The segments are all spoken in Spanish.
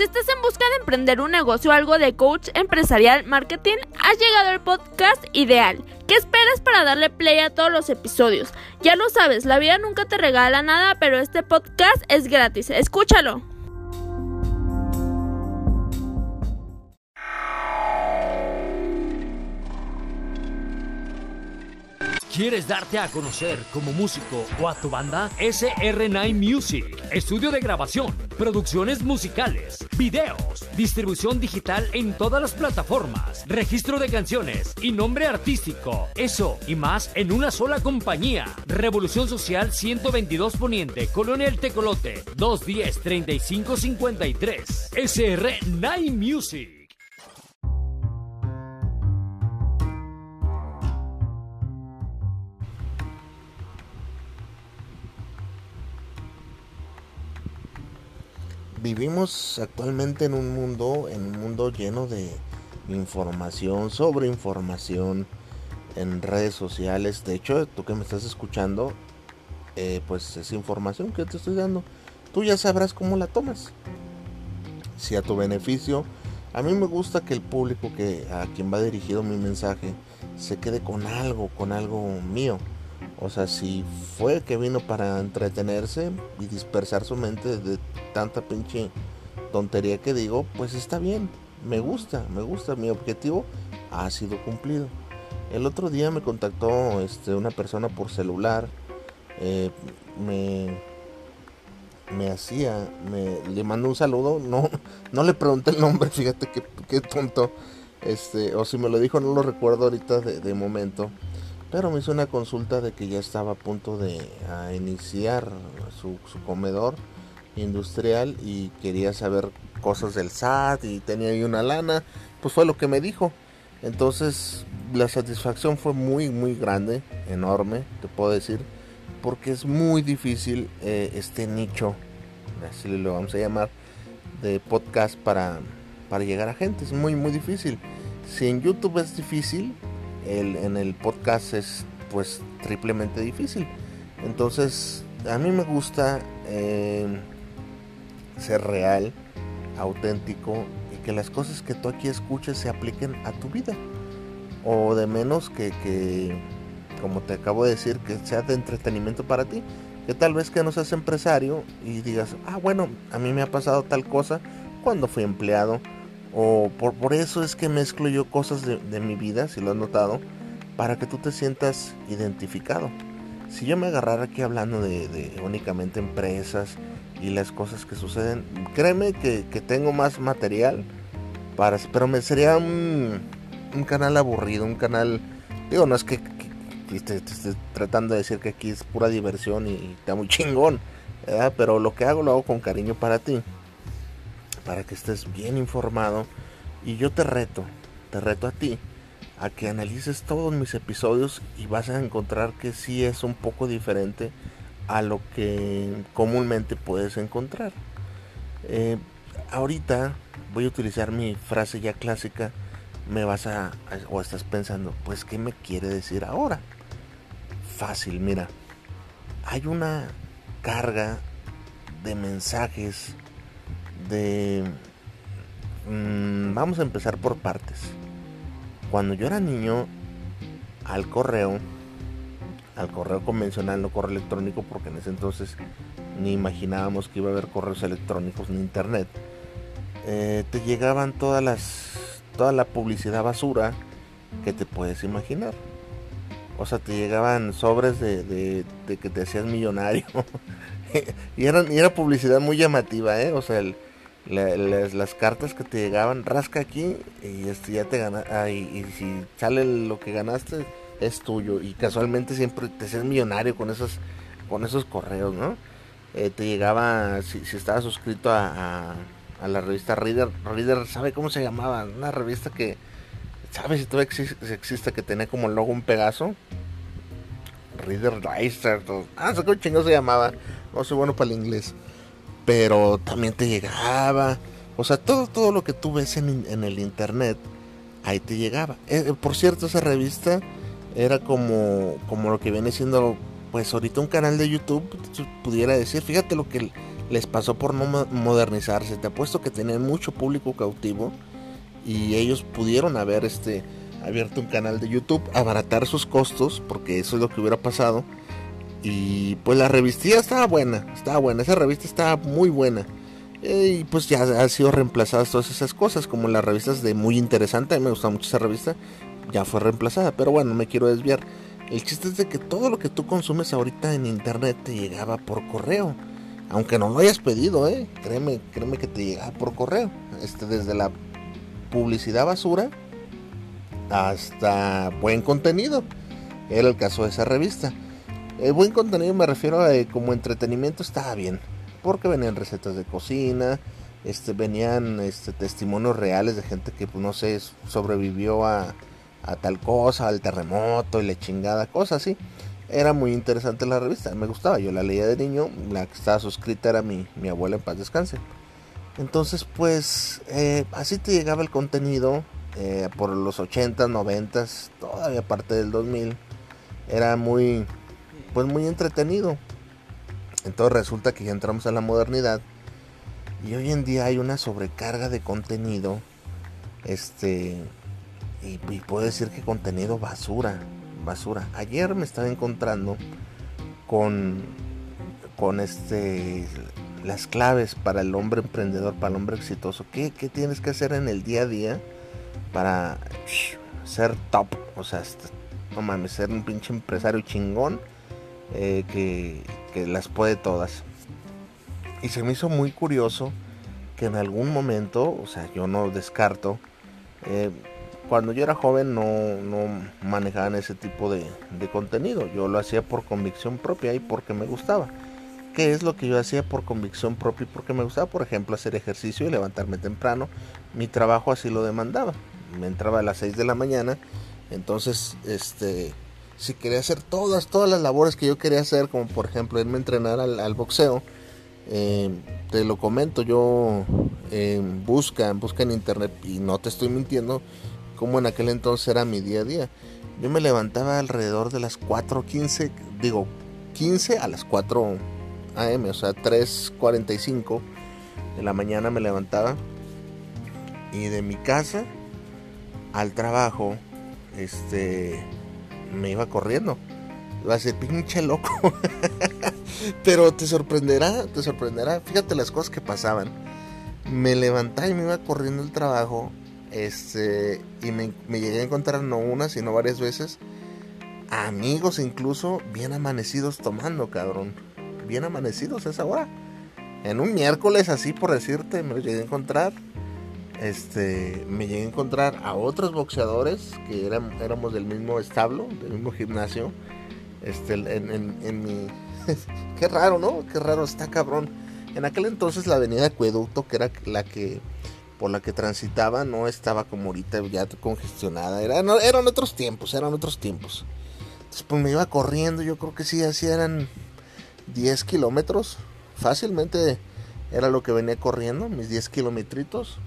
Si estás en busca de emprender un negocio o algo de coach empresarial marketing, has llegado al podcast ideal. ¿Qué esperas para darle play a todos los episodios? Ya lo sabes, la vida nunca te regala nada, pero este podcast es gratis. Escúchalo. ¿Quieres darte a conocer como músico o a tu banda? SR9 Music. Estudio de grabación, producciones musicales, videos, distribución digital en todas las plataformas, registro de canciones y nombre artístico. Eso y más en una sola compañía. Revolución Social 122 Poniente, Colonia El Tecolote, 210 3553. SR9 Music. Vivimos actualmente en un mundo, en un mundo lleno de información, sobre información en redes sociales. De hecho, tú que me estás escuchando, eh, pues es información que te estoy dando. Tú ya sabrás cómo la tomas. Si a tu beneficio, a mí me gusta que el público que a quien va dirigido mi mensaje se quede con algo, con algo mío o sea, si fue que vino para entretenerse y dispersar su mente de tanta pinche tontería que digo, pues está bien. Me gusta, me gusta. Mi objetivo ha sido cumplido. El otro día me contactó este, una persona por celular. Eh, me, me hacía, me, le mandó un saludo. No, no le pregunté el nombre, fíjate qué, tonto. Este, o si me lo dijo, no lo recuerdo ahorita de momento pero me hizo una consulta de que ya estaba a punto de iniciar su, comedor industrial y quería saber cosas del SAT y tenía ahí una lana. Pues fue lo que me dijo. Entonces la satisfacción fue muy muy grande, enorme, te puedo decir, porque es muy difícil eh, este nicho, así lo vamos a llamar, de podcast para, para llegar a gente. Es muy muy difícil. Si en YouTube es difícil, en el podcast es pues triplemente difícil. Entonces, a mí me gusta eh, ser real, auténtico y que las cosas que tú aquí escuches se apliquen a tu vida. O de menos que, que, como te acabo de decir, que sea de entretenimiento para ti. Que tal vez que no seas empresario y digas, ah, bueno, a mí me ha pasado tal cosa cuando fui empleado o por, por eso es que mezclo yo cosas de, mi vida, si lo has notado, para que tú te sientas identificado. Si yo me agarrara aquí hablando de, únicamente empresas y las cosas que suceden, créeme que, tengo más material para, pero me sería un, un canal aburrido, un canal, digo, no es que, te, esté tratando de decir que aquí es pura diversión y, está muy chingón, pero lo que hago lo hago con cariño para ti para que estés bien informado. Y yo te reto, te reto a ti, a que analices todos mis episodios y vas a encontrar que sí es un poco diferente a lo que comúnmente puedes encontrar. Eh, ahorita voy a utilizar mi frase ya clásica. Me vas a, o estás pensando, pues, ¿qué me quiere decir ahora? Fácil, mira. Hay una carga de mensajes de... Mm, vamos a empezar por partes. Cuando yo era niño, al correo, al correo convencional, no correo electrónico, porque en ese entonces ni imaginábamos que iba a haber correos electrónicos ni internet, eh, te llegaban todas las, toda la publicidad basura que te puedes imaginar. O sea, te llegaban sobres de, de, que te hacías millonario. y, eran, y era publicidad muy llamativa, ¿eh? O sea, el, las, cartas que te llegaban, rasca aquí y este ya te gana, ah, y, si sale lo que ganaste es tuyo. Y casualmente siempre te haces millonario con esos con esos correos, ¿no? Eh, te llegaba si, si estabas suscrito a, la revista Reader, Reader sabe cómo se llamaba, una revista que sabes si todavía existe, existe que tenía como logo un Pegaso. Reader Reister, ah, sé cómo chingo se llamaba, no soy bueno para el inglés pero también te llegaba. O sea, todo, todo lo que tú ves en, el internet, ahí te llegaba. Eh, eh, por cierto, esa revista era como, como lo que viene siendo, pues ahorita un canal de YouTube, pudiera decir, fíjate lo que, les pasó por no modernizarse. Te apuesto que tenían mucho público cautivo y ellos pudieron haber este abierto un canal de YouTube, abaratar sus costos, porque eso es lo que hubiera pasado. Y pues la revistilla estaba buena, estaba buena, esa revista estaba muy buena. Eh, y pues ya han sido reemplazadas todas esas cosas, como las revistas de muy interesante, a mí me gusta mucho esa revista, ya fue reemplazada, pero bueno, me quiero desviar. El chiste es de que todo lo que tú consumes ahorita en internet te llegaba por correo. Aunque no lo hayas pedido, eh. Créeme, créeme que te llegaba por correo. Este, desde la publicidad basura hasta buen contenido. Era el caso de esa revista. El buen contenido me refiero a como entretenimiento estaba bien. Porque venían recetas de cocina, este, venían este, testimonios reales de gente que, pues, no sé, sobrevivió a, a tal cosa, al terremoto y la chingada, cosas así. Era muy interesante la revista, me gustaba, yo la leía de niño, la que estaba suscrita era mi, mi abuela en paz descanse. Entonces, pues, eh, así te llegaba el contenido eh, por los 80, 90, todavía parte del 2000. Era muy, pues, muy entretenido. Entonces resulta que ya entramos a la modernidad y hoy en día hay una sobrecarga de contenido, este, y, puedo decir que contenido basura, basura. Ayer me estaba encontrando con, con este, las claves para el hombre emprendedor, para el hombre exitoso. ¿Qué, tienes que hacer en el día a día para ser top? O sea, este, no mames, ser un pinche empresario chingón eh, que, las puede todas. Y se me hizo muy curioso que en algún momento, o sea, yo no descarto, eh, cuando yo era joven no, no manejaban ese tipo de, contenido. Yo lo hacía por convicción propia y porque me gustaba. ¿Qué es lo que yo hacía por convicción propia y porque me gustaba? Por ejemplo, hacer ejercicio y levantarme temprano. Mi trabajo así lo demandaba. Me entraba a las 6 de la mañana. Entonces, este, si quería hacer todas, todas las labores que yo quería hacer, como por ejemplo irme a entrenar al, boxeo, eh, te lo comento, yo eh, busca, busca en internet y no te estoy mintiendo, como en aquel entonces era mi día a día. Yo me levantaba alrededor de las 4.15, digo 15 a las 4 am, o sea 3.45 de la mañana me levantaba y de mi casa al trabajo, este, me iba corriendo. Iba a ser pinche loco. Pero te sorprenderá, te sorprenderá. Fíjate las cosas que pasaban. Me levantaba y me iba corriendo el trabajo este, y me, llegué a encontrar no una, sino varias veces. Amigos incluso bien amanecidos tomando, cabrón. Bien amanecidos a esa hora. En un miércoles así por decirte, me llegué a encontrar. Este, me llegué a encontrar a otros boxeadores que éramos del mismo establo, del mismo gimnasio. Este, en, mi. Qué raro, ¿no? Qué raro, está cabrón. En aquel entonces la avenida Acueducto, que era la que por la que transitaba no estaba como ahorita ya congestionada. Eran otros tiempos, eran otros tiempos. Entonces pues me iba corriendo, yo creo que sí, así eran 10 kilómetros. Fácilmente era lo que venía corriendo, mis 10 kilometritos.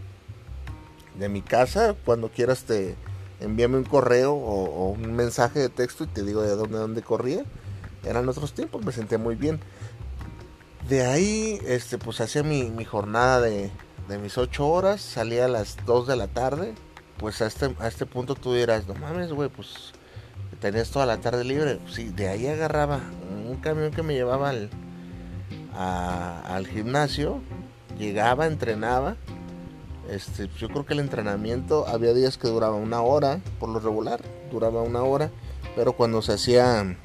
De mi casa, cuando quieras te envíame un correo o, un mensaje de texto y te digo de dónde, dónde corría. Eran otros tiempos, me senté muy bien. De ahí, este, pues hacía mi, mi jornada de, de mis 8 horas, salía a las 2 de la tarde. Pues a este, a este punto tú dirás, no mames, güey, pues tenías toda la tarde libre. Sí, de ahí agarraba un camión que me llevaba al, al gimnasio, llegaba, entrenaba. Este, yo creo que el entrenamiento había días que duraba una hora, por lo regular, duraba una hora, pero cuando se hacía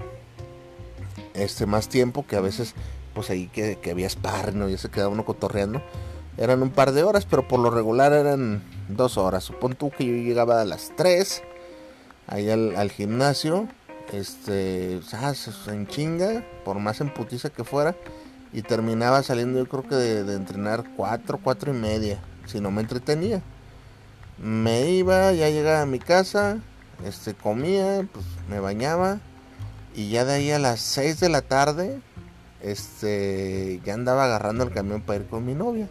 este más tiempo, que a veces pues ahí que, había sparring, y se quedaba uno cotorreando, eran un par de horas, pero por lo regular eran dos horas. Supón tú que yo llegaba a las 3 ahí al, gimnasio, este, ah, en chinga, por más en putiza que fuera, y terminaba saliendo yo creo que de, entrenar 4, 4 y media, si no me entretenía. Me iba, ya llegaba a mi casa, este, comía, pues me bañaba, y ya de ahí a las 6 de la tarde, este, ya andaba agarrando el camión para ir con mi novia.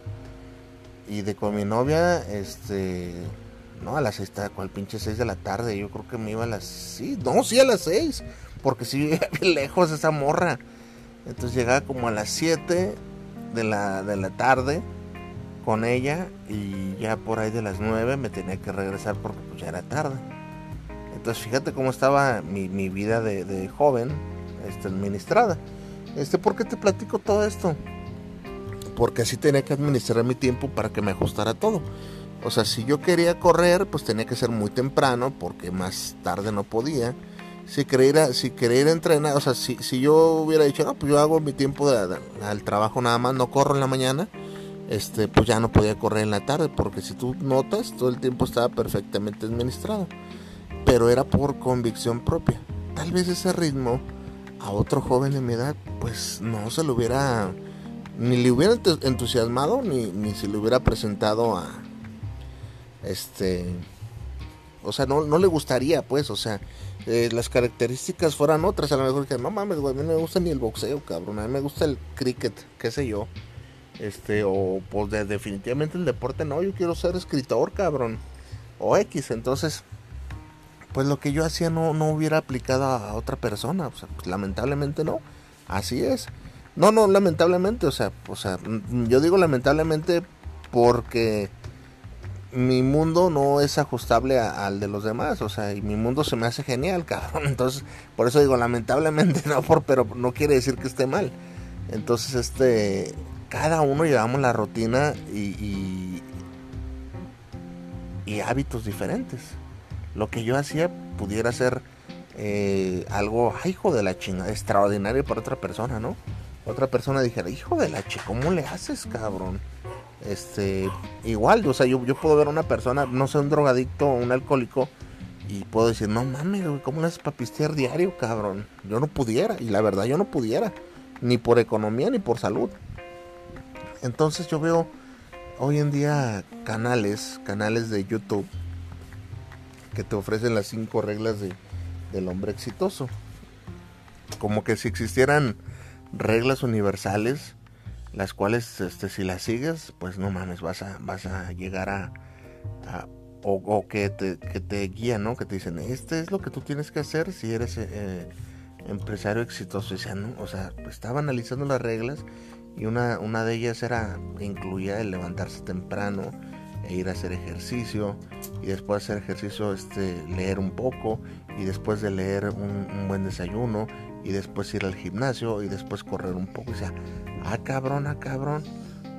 Y de con mi novia, este. No, a las 6, cual pinche 6 de la tarde. Yo creo que me iba a las. Sí, no, sí, a las 6. Porque sí vivía bien lejos esa morra. Entonces llegaba como a las 7. de la, de la tarde con ella y ya por ahí de las 9 me tenía que regresar porque pues ya era tarde. Entonces fíjate cómo estaba mi, vida de, joven este, administrada. Este, ¿Por qué te platico todo esto? Porque así tenía que administrar mi tiempo para que me ajustara todo. O sea, si yo quería correr, pues tenía que ser muy temprano porque más tarde no podía. Si quería, si quería entrenar, o sea, si, si yo hubiera dicho, no, pues yo hago mi tiempo de, al trabajo nada más, no corro en la mañana, este, pues ya no podía correr en la tarde, porque si tú notas, todo el tiempo estaba perfectamente administrado. Pero era por convicción propia. Tal vez ese ritmo a otro joven de mi edad, pues no se lo hubiera, ni le hubiera entusiasmado, ni, ni se le hubiera presentado a, este, o sea, no, no le gustaría, pues, o sea, eh, las características fueran otras. A lo mejor que no mames, güey, a mí no me gusta ni el boxeo, cabrón. A mí me gusta el cricket, qué sé yo. Este, o pues definitivamente el deporte no, yo quiero ser escritor, cabrón. O X, entonces, pues lo que yo hacía no, no hubiera aplicado a otra persona. O sea, pues lamentablemente no. Así es. No, no, lamentablemente, o sea, o sea, yo digo lamentablemente porque mi mundo no es ajustable al de los demás, o sea, y mi mundo se me hace genial, cabrón. Entonces, por eso digo, lamentablemente no, por, pero no quiere decir que esté mal. Entonces, este, cada uno llevamos la rutina y, hábitos diferentes. Lo que yo hacía pudiera ser eh, algo, hijo de la chingada, extraordinario para otra persona, ¿no? Otra persona dijera, hijo de la chingada, ¿cómo le haces, cabrón? este igual o sea yo, yo puedo ver a una persona no sé un drogadicto o un alcohólico y puedo decir no mames güey cómo le haces para pistear diario cabrón yo no pudiera y la verdad yo no pudiera ni por economía ni por salud entonces yo veo hoy en día canales canales de YouTube que te ofrecen las cinco reglas de, del hombre exitoso como que si existieran reglas universales las cuales este, si las sigues, pues no mames, vas a, vas a llegar a, o, que, te, que te guían, ¿no? Que te dicen, este es lo que tú tienes que hacer si eres eh, empresario exitoso. O sea, sea, estaba analizando las reglas y una, una de ellas era, incluía el levantarse temprano e ir a hacer ejercicio y después de hacer ejercicio este, leer un poco y después de leer un, buen desayuno y después ir al gimnasio y después correr un poco. O sea, ah, cabrón, ah, cabrón.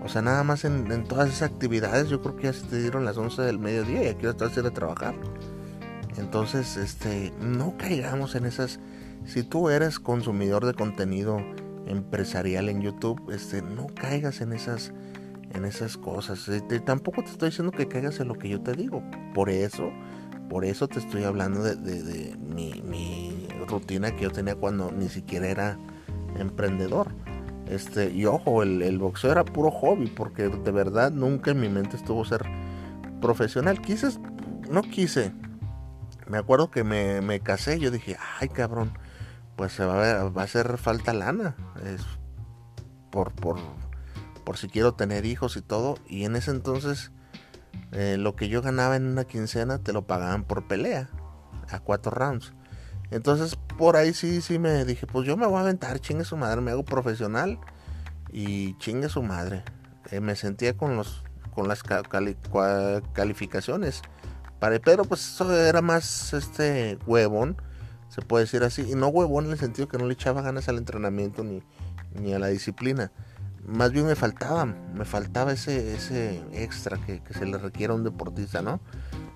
O sea, nada más en, todas esas actividades, yo creo que ya se te dieron las 11 del mediodía y aquí estás a trabajar. Entonces, este, no caigamos en esas. Si tú eres consumidor de contenido empresarial en YouTube, este, no caigas en esas, en esas cosas. Este, tampoco te estoy diciendo que caigas en lo que yo te digo. Por eso, por eso te estoy hablando de, mi rutina que yo tenía cuando ni siquiera era emprendedor. Este, y ojo, el, boxeo era puro hobby, porque de verdad nunca en mi mente estuvo ser profesional. Quise, no quise. Me acuerdo que me, me casé, yo dije, ay cabrón, pues se va a, va a hacer falta lana. Es por, por, por si quiero tener hijos y todo. Y en ese entonces, eh, lo que yo ganaba en una quincena te lo pagaban por pelea, a cuatro rounds. Entonces por ahí sí, sí me dije, pues yo me voy a aventar, chingue su madre, me hago profesional y chingue su madre. Eh, me sentía con los con las calificaciones. pero pues eso era más este huevón, se puede decir así. Y no huevón en el sentido que no le echaba ganas al entrenamiento ni, ni a la disciplina. Más bien me faltaba, me faltaba ese, ese extra que, que se le requiere a un deportista, ¿no?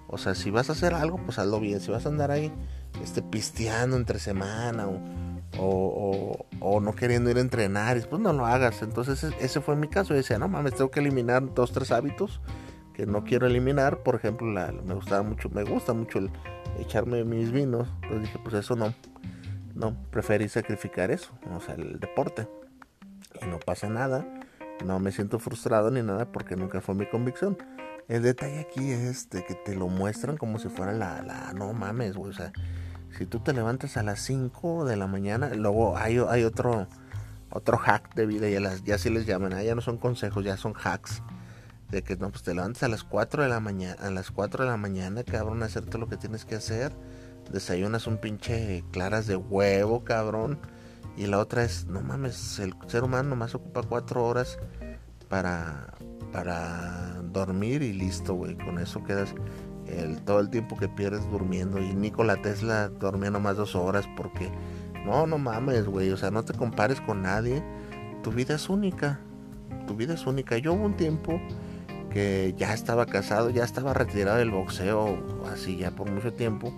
O sea, si vas a hacer algo, pues hazlo bien. Si vas a andar ahí este, pisteando entre semana o, o, no queriendo ir a entrenar, pues no lo hagas. Entonces ese fue mi caso. Yo decía, no mames, tengo que eliminar dos, tres hábitos que no quiero eliminar. Por ejemplo, la, me gustaba mucho, me gusta mucho el echarme mis vinos. Entonces dije, pues eso no, no, preferí sacrificar eso, o sea, el deporte. Y no pasa nada, no me siento frustrado ni nada porque nunca fue mi convicción. El detalle aquí es de que te lo muestran como si fuera la, la no mames, güey, o sea, si tú te levantas a las 5 de la mañana, luego hay, hay otro otro hack de vida, ya, las, ya sí les llaman, ya no son consejos, ya son hacks. De que no, pues te levantas a las 4 de la mañana, a las 4 de la mañana, cabrón, hacer todo lo que tienes que hacer. Desayunas un pinche claras de huevo, cabrón. Y la otra es, no mames, el ser humano nomás ocupa cuatro horas para, para dormir y listo, güey. Con eso quedas el, todo el tiempo que pierdes durmiendo. Y Nikola Tesla dormía nomás dos horas porque, no, no mames, güey. O sea, no te compares con nadie. Tu vida es única. Tu vida es única. Yo hubo un tiempo que ya estaba casado, ya estaba retirado del boxeo, así ya por mucho tiempo.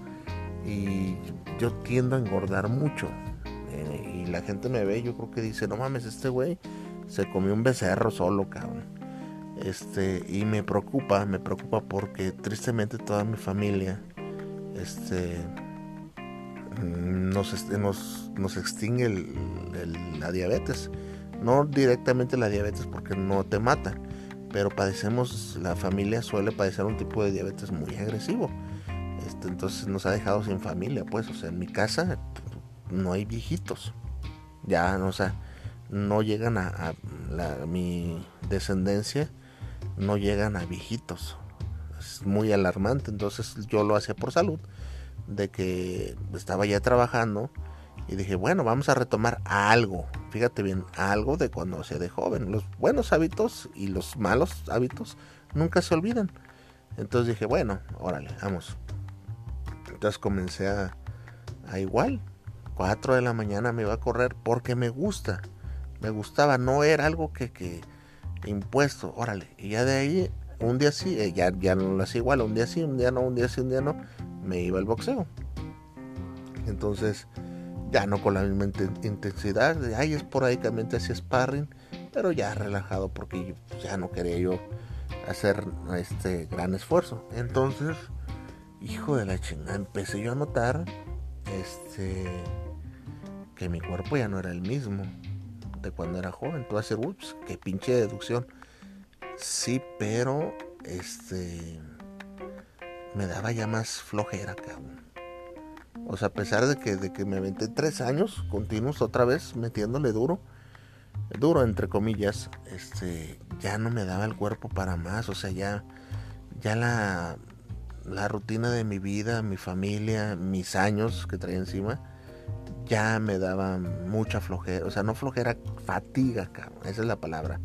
Y yo tiendo a engordar mucho y la gente me ve, yo creo que dice, no mames, este güey se comió un becerro solo, cabrón. Este, y me preocupa, me preocupa porque tristemente toda mi familia, este, nos, este, nos, nos extingue la diabetes. No directamente la diabetes porque no te mata, pero padecemos, la familia suele padecer un tipo de diabetes muy agresivo. Este, entonces nos ha dejado sin familia, pues, o sea, en mi casa no hay viejitos ya, o sea, no llegan a, mi descendencia, no llegan a viejitos. Es muy alarmante, entonces yo lo hacía por salud, de que estaba ya trabajando y dije, bueno, vamos a retomar algo, fíjate bien, algo de cuando sea de joven. Los buenos hábitos y los malos hábitos nunca se olvidan. Entonces dije, bueno, órale, vamos. Entonces comencé a, igual, 4 de la mañana me iba a correr porque me gusta. Me gustaba, no era algo que, que impuesto, órale. Y ya de ahí, un día sí, eh, ya, ya no lo hacía igual, un día sí, un día no, un día sí, un día no, me iba al boxeo. Entonces, ya no con la misma intensidad, ahí esporádicamente hacía sparring, pero ya relajado porque ya no quería yo hacer este gran esfuerzo. Entonces, hijo de la chingada, empecé yo a notar este que mi cuerpo ya no era el mismo de cuando era joven. Vas a decir, ups, qué pinche deducción. Sí, pero este me daba ya más flojera, cabrón. O sea, a pesar de que, de que me aventé tres años continuos otra vez metiéndole duro, duro entre comillas, este, ya no me daba el cuerpo para más. O sea, ya, ya la, la rutina de mi vida, mi familia, mis años que traía encima, ya me daba mucha flojera, o sea, no flojera, fatiga, cabrón, esa es la palabra,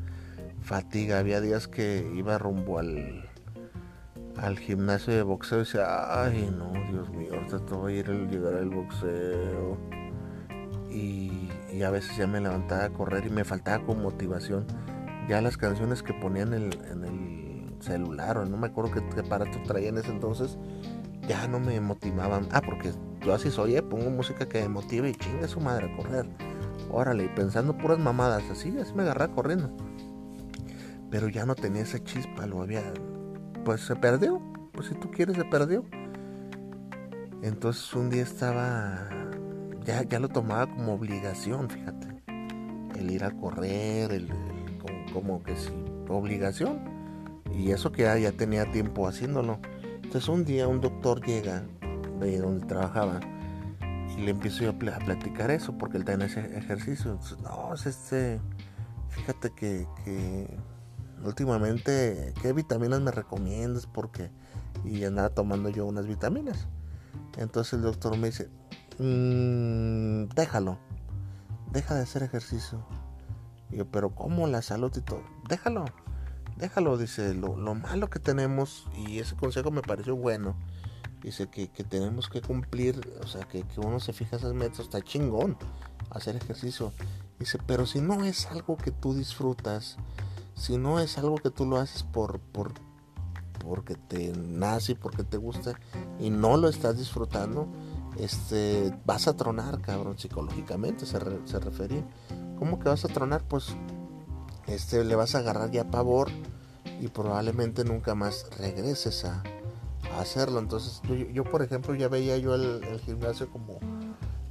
fatiga. Había días que iba rumbo al, al gimnasio de boxeo y decía, ay no, Dios mío, ahorita te voy a ir al llegar al boxeo. Y, y, a veces ya me levantaba a correr y me faltaba con motivación. Ya las canciones que ponían en el, en el celular, o no me acuerdo qué, qué aparato traía en ese entonces, ya no me motivaban. Ah, porque yo así soy, ¿eh? pongo música que me motive y chinga su madre a correr. Órale, y pensando puras mamadas, así, así me agarraba corriendo. Pero ya no tenía esa chispa, lo había. Pues se perdió, pues si tú quieres, se perdió. Entonces un día estaba. Ya, ya lo tomaba como obligación, fíjate. El ir a correr, el, como, que sí, obligación. Y eso que ya, ya tenía tiempo haciéndolo. Entonces un día un doctor llega de donde trabajaba y le empiezo yo a platicar eso porque él también hace ejercicio. no, este, fíjate que, últimamente, ¿qué vitaminas me recomiendas? Porque, y andaba tomando yo unas vitaminas. Entonces el doctor me dice, mmm, déjalo, deja de hacer ejercicio. Y yo, pero ¿cómo la salud y todo? Déjalo, déjalo, dice, lo, lo malo que tenemos, y ese consejo me pareció bueno Dice que, tenemos que cumplir, o sea, que, uno se fija esas metas, está chingón hacer ejercicio. Dice, pero si no es algo que tú disfrutas, si no es algo que tú lo haces por, por porque te nace, porque te gusta y no lo estás disfrutando, este, vas a tronar, cabrón, psicológicamente se, se refería. ¿Cómo que vas a tronar? Pues este, le vas a agarrar ya pavor y probablemente nunca más regreses a, hacerlo. Entonces yo, por ejemplo ya veía yo el, gimnasio como,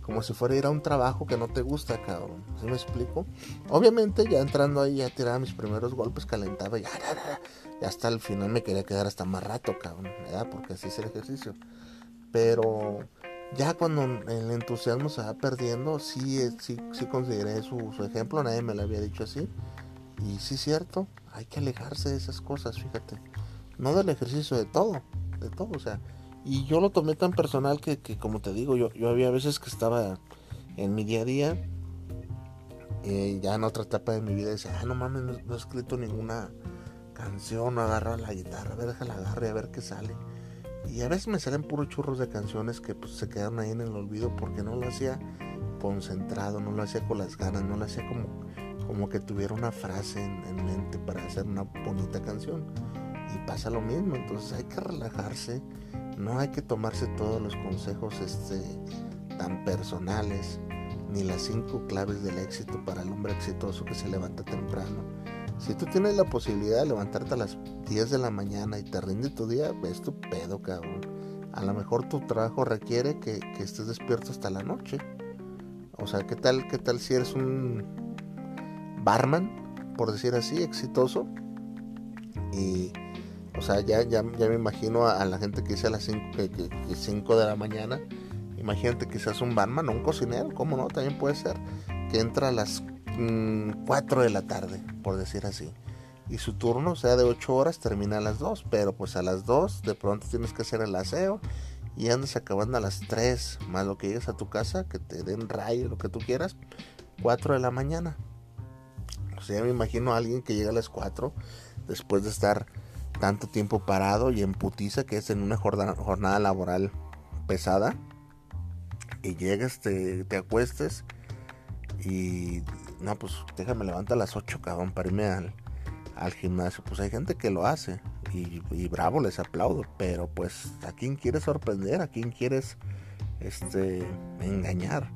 como si fuera ir a un trabajo que no te gusta, cabrón. ¿Sí me explico? Obviamente ya entrando ahí ya tiraba mis primeros golpes, calentaba y ya, hasta el final me quería quedar hasta más rato, cabrón, ¿verdad? Porque así es el ejercicio. Pero ya cuando el entusiasmo se va perdiendo, sí, sí, sí consideré su, su ejemplo, nadie me lo había dicho así. Y sí cierto, hay que alejarse de esas cosas, fíjate. No del ejercicio, de todo de todo, o sea, y yo lo tomé tan personal que, como te digo, yo, yo había veces que estaba en mi día a día Y ya en otra etapa de mi vida dice, ah, no mames, no, he escrito ninguna canción, no agarro la guitarra, a ver, déjala agarre, a ver qué sale. Y a veces me salen puros churros de canciones que pues, se quedaron ahí en el olvido porque no lo hacía concentrado, no lo hacía con las ganas, no lo hacía como, como que tuviera una frase en, mente para hacer una bonita canción. Y pasa lo mismo, entonces hay que relajarse, no hay que tomarse todos los consejos este, tan personales, ni las cinco claves del éxito para el hombre exitoso que se levanta temprano. Si tú tienes la posibilidad de levantarte a las 10 de la mañana y te rinde tu día, ves tu pedo, cabrón. A lo mejor tu trabajo requiere que, que estés despierto hasta la noche. O sea, ¿qué tal, qué tal si eres un barman, por decir así, exitoso? Y, o sea, ya, ya, ya me imagino a, la gente que dice a las 5 que, de la mañana. Imagínate seas un barman o un cocinero, ¿cómo no? También puede ser. Que entra a las 4 mm, de la tarde, por decir así. Y su turno, sea de 8 horas, termina a las 2. Pero pues a las 2 de pronto tienes que hacer el aseo y andas acabando a las 3, más lo que llegues a tu casa, que te den rayo, lo que tú quieras, 4 de la mañana. O sea, me imagino a alguien que llega a las 4 después de estar tanto tiempo parado y en putiza, que es en una jornada, jornada laboral pesada, y llegas, te, te acuestes y no, pues déjame levantar a las 8, cabrón, para irme al, al gimnasio. Pues hay gente que lo hace y, bravo, les aplaudo. Pero pues, ¿a quién quieres sorprender? ¿A quién quieres este, engañar?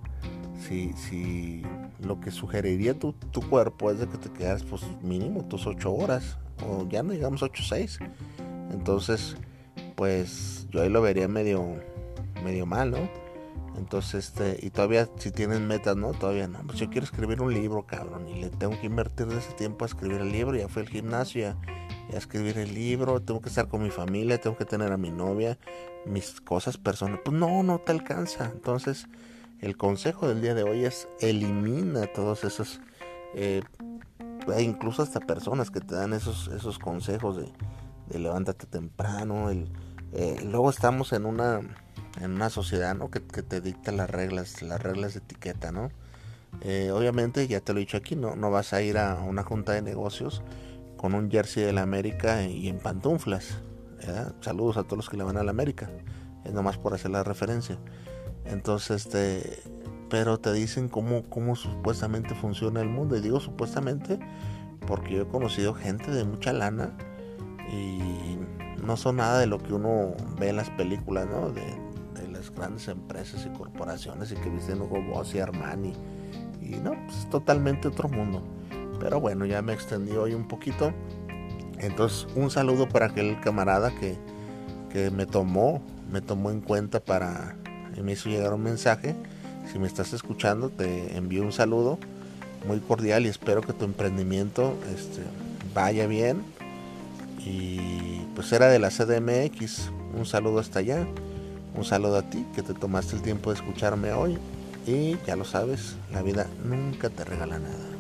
Si, si lo que sugeriría tu, tu cuerpo es de que te quedas pues mínimo tus 8 horas o ya no digamos 8 o 6 entonces pues yo ahí lo vería medio medio mal no entonces, este, y todavía si tienen metas, ¿no? Todavía no. Pues yo quiero escribir un libro, cabrón. Y le tengo que invertir de ese tiempo a escribir el libro. Ya fui al gimnasio, ya, escribir el libro. Tengo que estar con mi familia, tengo que tener a mi novia, mis cosas personales. Pues no, no te alcanza. Entonces, el consejo del día de hoy es elimina todos esos, eh, e incluso hasta personas que te dan esos, esos consejos de, de levántate temprano. Eh, luego estamos en una en una sociedad ¿no? que, te dicta las reglas, las reglas de etiqueta, ¿no? Eh, obviamente, ya te lo he dicho aquí, no, no vas a ir a una junta de negocios con un jersey de la América y en pantuflas. Saludos a todos los que le van a la América. Es nomás por hacer la referencia. Entonces, este, pero te dicen cómo, cómo supuestamente funciona el mundo. Y digo supuestamente porque yo he conocido gente de mucha lana y no son nada de lo que uno ve en las películas, ¿no? De, grandes empresas y corporaciones y que visten Hugo Boss y Armani. Y no, pues es totalmente otro mundo. Pero bueno, ya me extendí hoy un poquito. Entonces, un saludo para aquel camarada que, que me tomó, me tomó en cuenta para, y me hizo llegar un mensaje. Si me estás escuchando, te envío un saludo muy cordial y espero que tu emprendimiento este, vaya bien. Y pues era de la CDMX. Un saludo hasta allá. Un saludo a ti que te tomaste el tiempo de escucharme hoy y ya lo sabes, la vida nunca te regala nada.